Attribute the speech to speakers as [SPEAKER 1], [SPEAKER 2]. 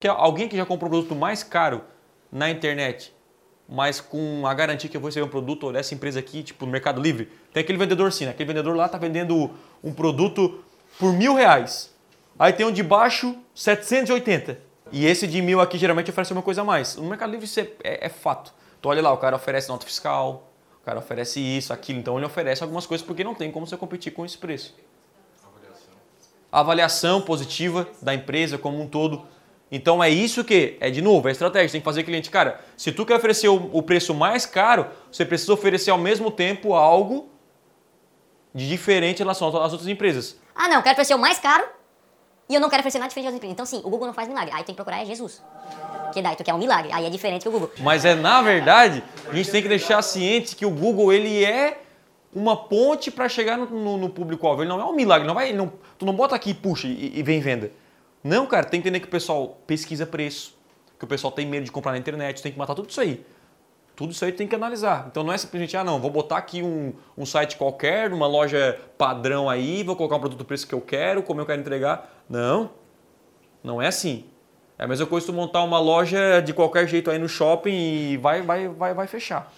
[SPEAKER 1] que alguém que já comprou um produto mais caro na internet, mas com a garantia que eu vou receber um produto dessa empresa aqui, tipo no Mercado Livre, tem aquele vendedor sim, né? aquele vendedor lá tá vendendo um produto por mil reais. Aí tem um de baixo, 780. E esse de mil aqui geralmente oferece uma coisa a mais. No Mercado Livre isso é, é, é fato. Então olha lá, o cara oferece nota fiscal, o cara oferece isso, aquilo. Então ele oferece algumas coisas porque não tem como você competir com esse preço. Avaliação. Avaliação positiva da empresa como um todo. Então é isso que é de novo, é estratégia. Tem que fazer cliente, cara. Se tu quer oferecer o, preço mais caro, você precisa oferecer ao mesmo tempo algo de diferente em relação às outras empresas.
[SPEAKER 2] Ah, não, eu quero oferecer o mais caro e eu não quero oferecer nada diferente das empresas. Então, sim, o Google não faz milagre. Aí tem que procurar é Jesus. Que daí tu quer um milagre. Aí é diferente que o Google.
[SPEAKER 1] Mas é, na verdade, a gente tem que deixar ciente que o Google, ele é uma ponte para chegar no, no, no público-alvo. Ele não é um milagre. Não vai, não, tu não bota aqui, puxa e, e vem venda. Não, cara, tem que entender que o pessoal pesquisa preço, que o pessoal tem medo de comprar na internet, tem que matar tudo isso aí. Tudo isso aí tem que analisar. Então não é simplesmente, ah não, vou botar aqui um, um site qualquer, numa loja padrão aí, vou colocar um produto preço que eu quero, como eu quero entregar. Não, não é assim. É a mesma coisa tu montar uma loja de qualquer jeito aí no shopping e vai, vai, vai, vai fechar.